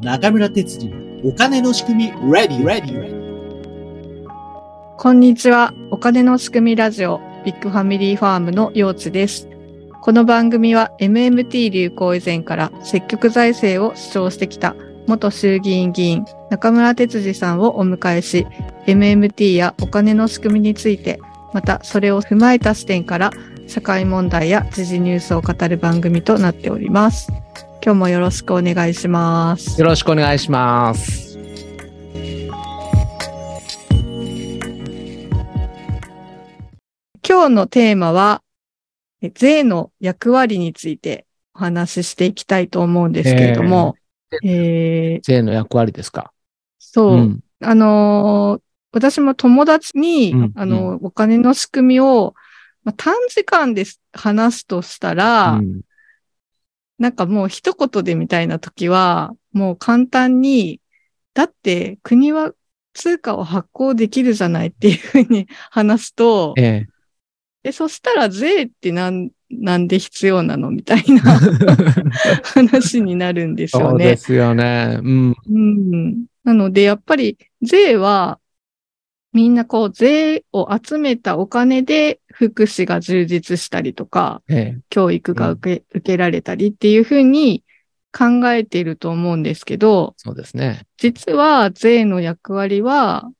中村哲次のお金の仕組み Ready Ready こんにちは。お金の仕組みラジオビッグファミリーファームの陽地です。この番組は MMT 流行以前から積極財政を主張してきた元衆議院議員中村哲司さんをお迎えし、MMT やお金の仕組みについて、またそれを踏まえた視点から社会問題や時事ニュースを語る番組となっております。今日もよろしくお願いします。よろしくお願いします。今日のテーマは、え税の役割についてお話ししていきたいと思うんですけれども、えー税の役割ですか？そう、ん。あのー私も友達に、うんあの、お金の仕組みを、まあ、短時間で話すとしたら、うんなんかもう一言でみたいな時は、もう簡単に、だって国は通貨を発行できるじゃないっていうふうに 話すと、ええ。え、そしたら税ってなん、なんで必要なのみたいな 話になるんですよね。そうですよね。うん。うん。なので、やっぱり税は、みんなこう、税を集めたお金で福祉が充実したりとか、ええ。教育が受け,、受けられたりっていうふうに考えていると思うんですけど、そうですね。実は税の役割は、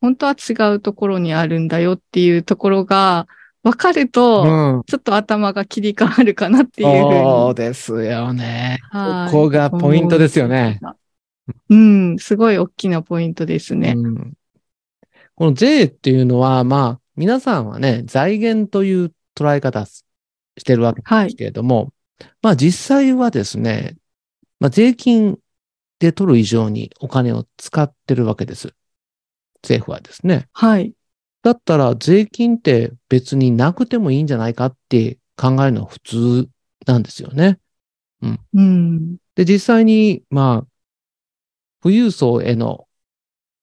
本当は違うところにあるんだよっていうところが分かると、うん。ちょっと頭が切り替わるかなっていうふうに。そうですよね。はいここがポイントですよね。うん、すごい大きなポイントですね。うんこの税っていうのは、まあ、皆さんはね、財源という捉え方してるわけはい。ですけれども、まあ実際はですね、まあ税金で取る以上にお金を使ってるわけです。政府はですね。はい。だったら税金って別になくてもいいんじゃないかって考えるのは普通なんですよね。うん。で、実際に、まあ、富裕層への、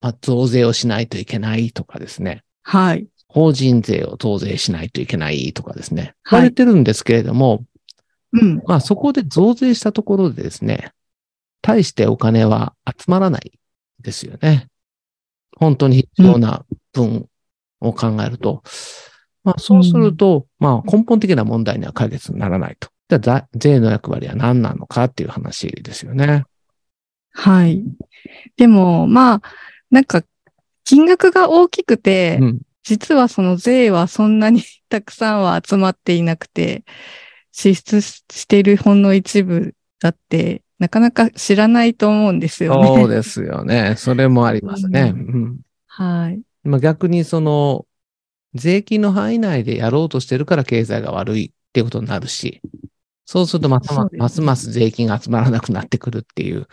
まあ、増税をしないといけないとかですね。はい。法人税を増税しないといけないとかですね。はい言われてるんですけれども、うん。まあそこで増税したところでですね、大してお金は集まらないですよね。本当に必要な分を考えると。まあそうすると、まあ根本的な問題には解決にならないと。じゃあざ税の役割は何なのかっていう話ですよね。はい。でも、まあ、なんか、金額が大きくて、うん。実はその税はそんなに たくさんは集まっていなくて、支出しているほんの一部だって、なかなか知らないと思うんですよね。そうですよね。それもありますね。ううん。はい。まあ逆にその、税金の範囲内でやろうとしてるから経済が悪いっていうことになるし、そうするとまたますねますます税金が集まらなくなってくるっていう、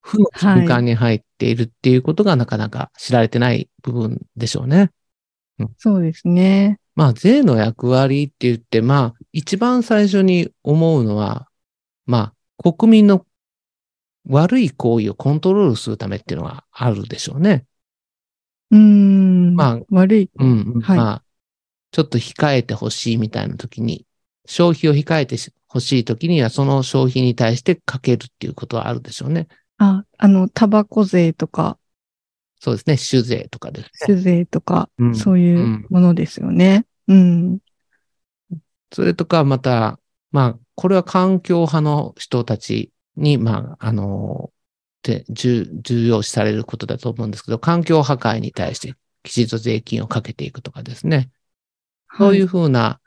負の循環に入っているっていうことがなかなか知られてない部分でしょうね。そうですね。まあ税の役割って言って、まあ一番最初に思うのは、まあ国民の悪い行為をコントロールするためっていうのがあるでしょうね。うーん。まあ悪い。うんうん。はいまあ、ちょっと控えてほしいみたいな時に、消費を控えてほしい時には、その消費に対してかけるっていうことはあるでしょうね。あ、あの、タバコ税とか、そうですね。酒税とかですね。酒税とか、うんそういうものですよね。うん。それとか、また、まあ、これは環境派の人たちに、まあ、あの、で重重要視されることだと思うんですけど、環境破壊に対してきちんと税金をかけていくとかですね。そういうはふうな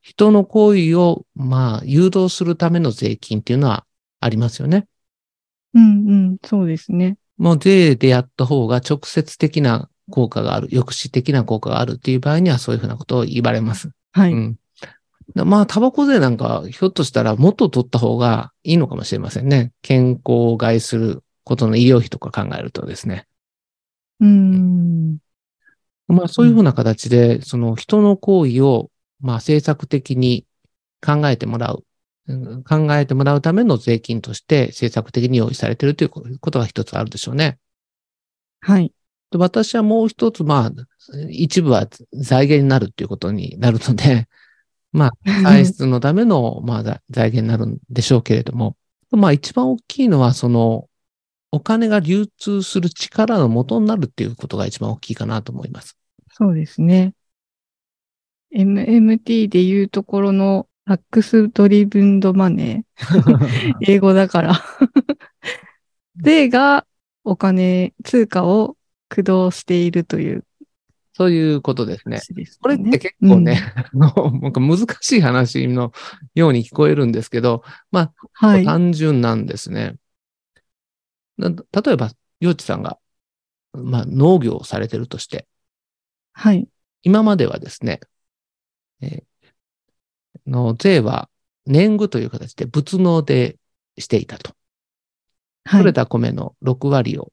人の行為を、まあ、誘導するための税金っていうのはありますよね。い。うんうん。そうですね。もう税でやった方が直接的な効果がある、抑止的な効果があるっていう場合にはそういうふうなことを言われます。はい。うん。だまあ、タバコ税なんか、ひょっとしたらもっと取った方がいいのかもしれませんね。健康を害することの医療費とか考えるとですね。うん。まあ、そういうふうな形で、その人の行為を、まあ、政策的に考えてもらう。うん考えてもらうための税金として政策的に用意されているということが一つあるでしょうね。はい。で私はもう一つ、まあ、一部は財源になるっていうことになるので、まあ、歳出のための、まあ、財財源になるんでしょうけれども、まあ、一番大きいのは、その、お金が流通する力の元になるっていうことが一番大きいかなと思います。そうですね。MMT でいうところのタックスドリブンドマネー。英語だから。税がお金、通貨を駆動しているというそういうことですね。すね。これって結構ね、あのなんか難しい話のように聞こえるんですけど、まあ、はい。単純なんですね。な例えば、幼稚さんが、まあ、農業をされてるとして、はい。今まではですね、えーの税は年貢という形で物納でしていたと。はい。取れた米の6割を、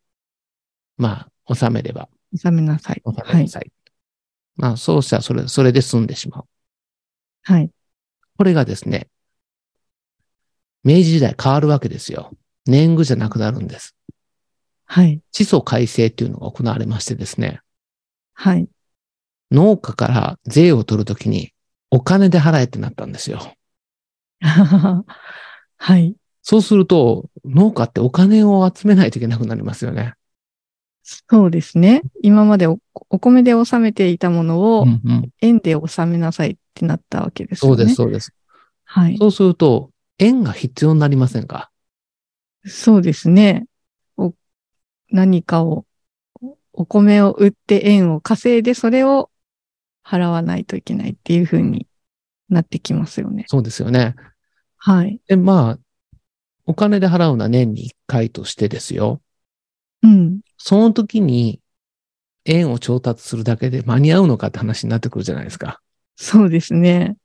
まあ、納めれば、納めなさい。納めはい。なさい。まあ、そうしたらそれ、それで済んでしまう。はい。これがですね、明治時代変わるわけですよ。年貢じゃなくなるんです。はい。地租改正っていうのが行われましてですね、はい。農家から税を取るときにお金で払えってなったんですよ。はい。そうすると、農家ってお金を集めないといけなくなりますよね。そうですね。今までおお米で納めていたものうをんうん、円で納めなさいってなったわけですよね。そうです、そうです。はい。そうすると、円が必要になりませんか？そうですね。お何かを、お米を売って円を稼いで、それを払わないといけないっていう風になってきますよね。そうですよね。はい。で、まあ、お金で払うのは年に1回としてですよ。うん。その時に円を調達するだけで間に合うのかって話になってくるじゃないですか。そうですね。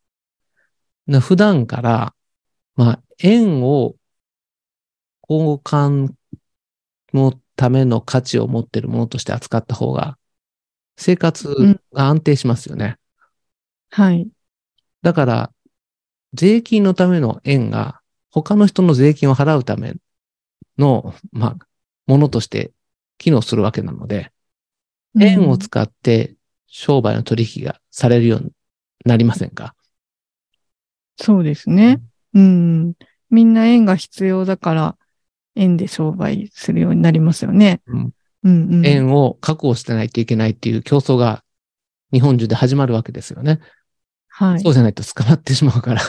な普段から、まあ、円を交換のための価値を持っているものとして扱った方が、生活が安定しますよね。はい。だから、税金のための円が、他の人の税金を払うための、まあ、ものとして機能するわけなので、円をうん使って商売の取引がされるようになりませんか？そうですね。うん。みんな円が必要だから、円で商売するようになりますよね。うんうんうん。円を確保してないといけないっていう競争が日本中で始まるわけですよね。はいそう。じゃないと捕まってしまうから、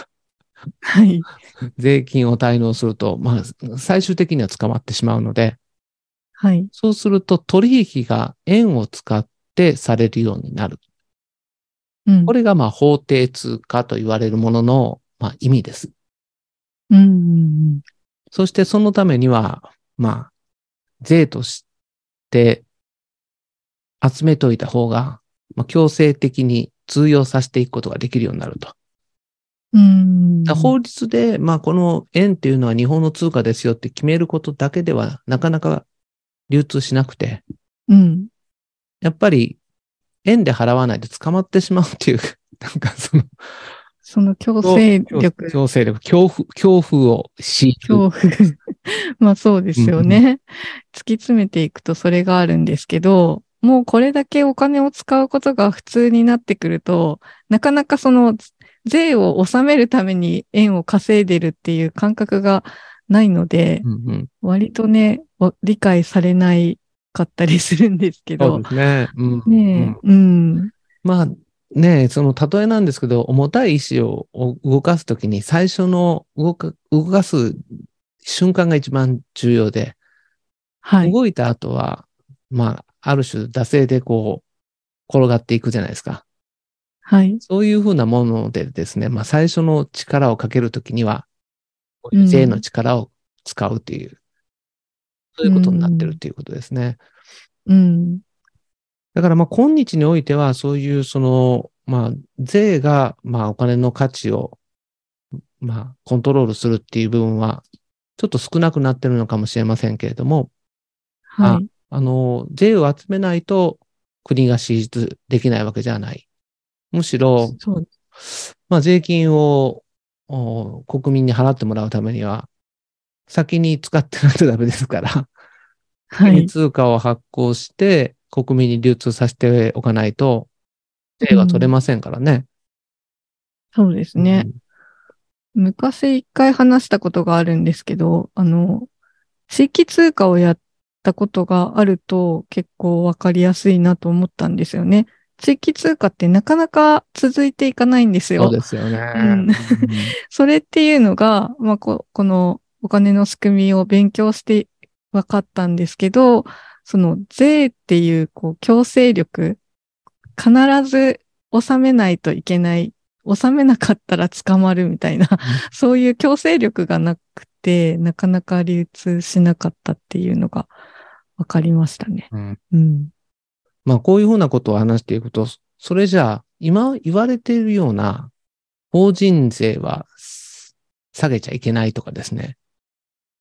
はい。税金を滞納すると、まあ、最終的には捕まってしまうので、はい。そうすると取引が円を使ってされるようになる。うん。これがまあ法定通貨と言われるものの、まあ、意味です。うんうんうん。そしてそのためには、まあ、税として集めといた方が、まあ、強制的に通用させていくことができるようになると。うん。法律で、まあ、この円っていうのは日本の通貨ですよって決めることだけではなかなか流通しなくて、うん。やっぱり円で払わないと捕まってしまうっていう、なんかその、その強制力、強制力、恐怖、恐怖を強いる。恐怖。まあそうですよね。突き詰めていくとそれがあるんですけど、もうこれだけお金を使うことが普通になってくると、なかなかその税を納めるために円を稼いでるっていう感覚がないので、うんうん割とね、わ理解されないかったりするんですけどそうで、すね。うんねえ、うん。まあね、その例えなんですけど、重たい石を動かすときに最初の動か動かす瞬間が一番重要で、はい。動いた後は、まあ、ある種惰性でこう、転がっていくじゃないですか。はい。そういうふうなものでですね、まあ最初の力をかけるときには、こういう税の力を使うっていう、そういうことになってるっていうことですね。うん。だからまあ今日においてはそういうその、まあ税がまあお金の価値をまあコントロールするっていう部分はちょっと少なくなってるのかもしれませんけれども、はい。あの、税を集めないと国が支出できないわけじゃない。むしろ、そう。まあ税金をお国民に払ってもらうためには先に使ってないとダメですから、はい。通貨を発行して国民に流通させておかないと、税は取れませんからね。そうですね。昔一回話したことがあるんですけど、あの、地域通貨をやったことがあると結構わかりやすいなと思ったんですよね。地域通貨ってなかなか続いていかないんですよ。そうですよね。うん それっていうのが、まあ、ここのお金の仕組みを勉強して分かったんですけど、その税っていうこう強制力、必ず納めないといけない、納めなかったら捕まるみたいな、そういう強制力がなくて、なかなか流通しなかったっていうのが分かりましたね。うんうん。まあこういうふうなことを話していくと、それじゃあ、今言われているような法人税は下げちゃいけないとかですね。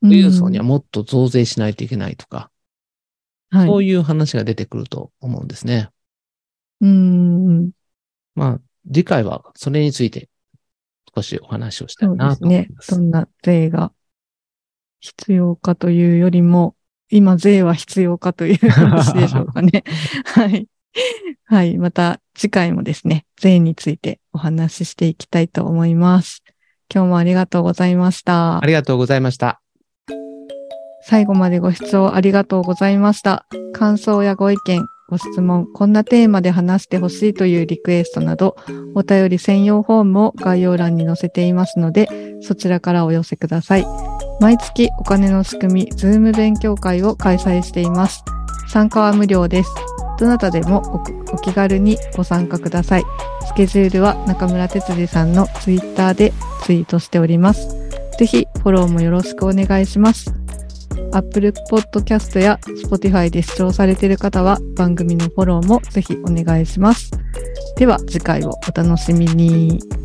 富裕層にはもっと増税しないといけないとか、はい、そういう話が出てくると思うんですね。うん。まあ、次回はそれについて少しお話をしたいそうでなすねと思いま。す。どんな税が必要かというよりも、今税は必要かという話でしょうかね。はい。はい。また次回もですね、税についてお話ししていきたいと思います。今日もありがとうございましたあ。りがとうございました。最後までご視聴ありがとうございました。感想やご意見、ご質問、こんなテーマで話してほしいというリクエストなど、お便り専用フォームを概要欄に載せていますので、そちらからお寄せください。毎月お金の仕組み、ズーム勉強会を開催しています。参加は無料です。どなたでもお気軽にご参加ください。スケジュールは中村哲司さんのツイッターでツイートしております。ぜひフォローもよろしくお願いします。Apple Podcast や Spotify で視聴されている方は番組のフォローもぜひお願いします。では次回をお楽しみに。